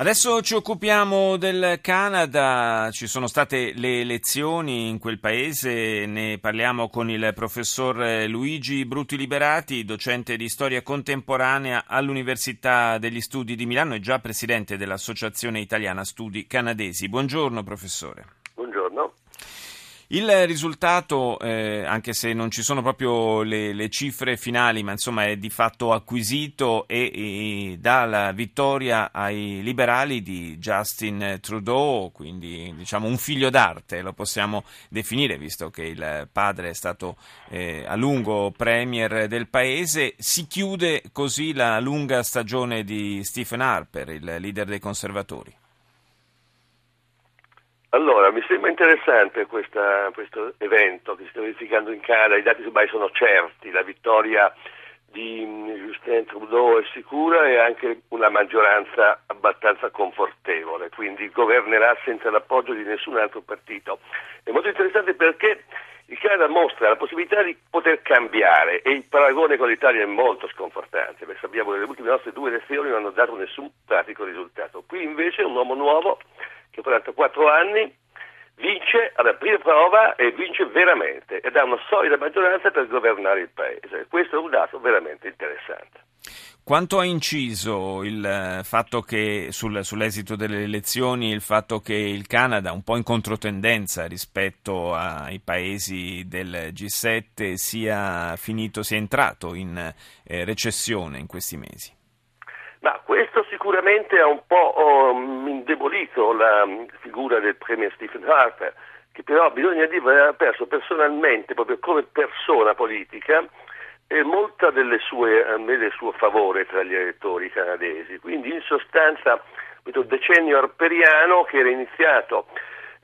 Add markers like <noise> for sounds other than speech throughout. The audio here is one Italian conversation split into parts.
Adesso ci occupiamo del Canada, ci sono state le elezioni in quel paese, ne parliamo con il professor Luigi Brutti Liberati, docente di storia contemporanea all'Università degli Studi di Milano e già presidente dell'Associazione Italiana Studi Canadesi. Buongiorno professore. Il risultato, eh, anche se non ci sono proprio le, le, cifre finali, ma insomma è di fatto acquisito e, e la vittoria ai liberali di Justin Trudeau, quindi diciamo un figlio d'arte, lo possiamo definire, visto che il padre è stato eh, a lungo premier del paese. Si chiude così la lunga stagione di Stephen Harper, il leader dei conservatori. Allora, mi sembra interessante questa, questo evento che si sta verificando in Canada, i dati Bai sono certi, la vittoria di Justin Trudeau è sicura e anche una maggioranza abbastanza confortevole, quindi governerà senza l'appoggio di nessun altro partito. È molto interessante perché il Canada mostra la possibilità di poter cambiare e il paragone con l'Italia è molto sconfortante, perché sappiamo che le ultime nostre due elezioni non hanno dato nessun pratico risultato. Qui invece un uomo nuovo che 44 anni vince alla prima prova e vince veramente ed ha una solida maggioranza per governare il paese. Questo è un dato veramente interessante. Quanto ha inciso il eh, fatto che sul, sull'esito delle elezioni il fatto che il Canada, un po' in controtendenza rispetto ai paesi del G7, sia finito, sia entrato in eh, recessione in questi mesi? Ma questo sicuramente ha un po' oh, indebolito la mm, figura del Premier Stephen Harper, che però bisogna dire aveva perso personalmente, proprio come persona politica, e molta delle sue, del suo favore tra gli elettori canadesi. Quindi in sostanza questo decennio arperiano che era iniziato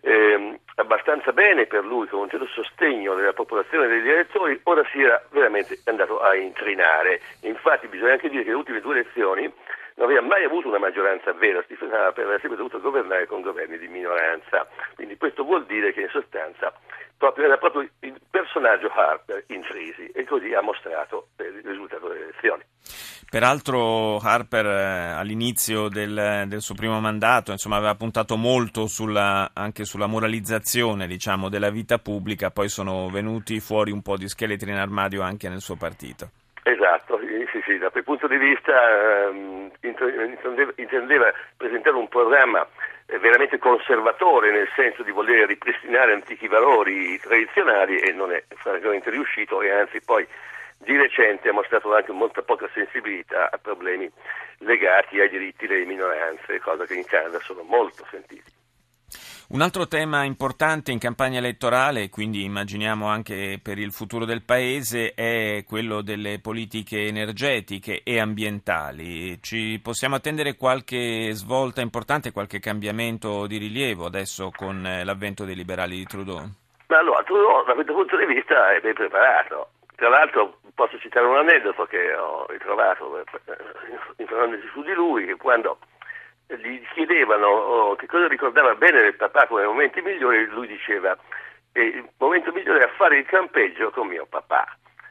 eh, abbastanza bene per lui, con un certo sostegno della popolazione degli elettori, ora si era veramente andato a intrinare. Infatti bisogna anche dire che le ultime due elezioni non aveva mai avuto una maggioranza vera, Stephen Harper aveva sempre dovuto governare con governi di minoranza, quindi questo vuol dire che in sostanza proprio, era proprio il personaggio Harper in crisi e così ha mostrato il risultato delle elezioni. Peraltro Harper eh, all'inizio del, del, suo primo mandato insomma, aveva puntato molto sulla, anche sulla moralizzazione diciamo, della vita pubblica, poi sono venuti fuori un po' di scheletri in armadio anche nel suo partito. Sì, sì, da quel punto di vista intendeva, intendeva, presentare un programma eh, veramente conservatore nel senso di voler ripristinare antichi valori tradizionali e non è francamente riuscito e anzi poi di recente ha mostrato anche molta poca sensibilità a problemi legati ai diritti delle minoranze, cosa che in Canada sono molto sentiti. Un altro tema importante in campagna elettorale, quindi immaginiamo anche per il futuro del Paese, è quello delle politiche energetiche e ambientali. Ci possiamo attendere qualche svolta importante, qualche cambiamento di rilievo adesso con eh, l'avvento dei liberali di Trudeau? Ma allora, Trudeau da questo punto di vista è ben preparato. Tra l'altro posso citare un aneddoto che ho ritrovato eh, informandosi su di lui, che quando gli chiedevano oh, che cosa ricordava bene del papà come momenti migliori, lui diceva eh, il momento migliore è fare il campeggio con mio papà.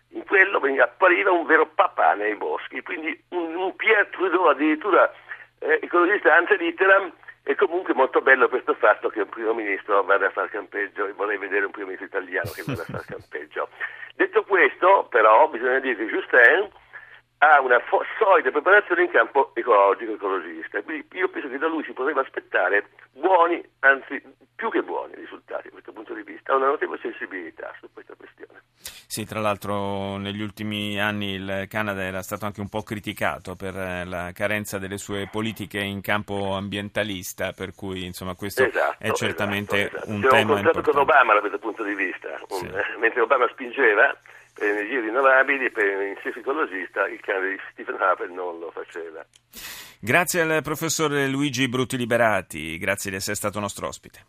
In quello appariva un vero papà nei boschi, quindi un, un Pierre Trudeau addirittura eh, ecologista ante litteram è comunque molto bello questo fatto che un primo ministro vada a fare campeggio e vorrei vedere un primo ministro italiano che vada a fare <laughs> campeggio. Detto questo, però, bisogna dire che Justin ha una fo- solida preparazione in campo ecologico ecologista. Quindi io penso che da lui si potrebbe aspettare buoni, anzi più che buoni risultati da questo punto di vista. Ha una notevole sensibilità su questa questione. Sì, tra l'altro negli ultimi anni il Canada era stato anche un po' criticato per eh, la carenza delle sue politiche in campo ambientalista, per cui insomma questo esatto, è certamente esatto, esatto. un C'era tema un contratto importante. con Obama da questo punto di vista, sì. mentre Obama spingeva per energie rinnovabili e per l'iniziativa ecologista il Canada di Stephen Harper non lo faceva. Grazie al professor Luigi Brutti Liberati, grazie di essere stato nostro ospite.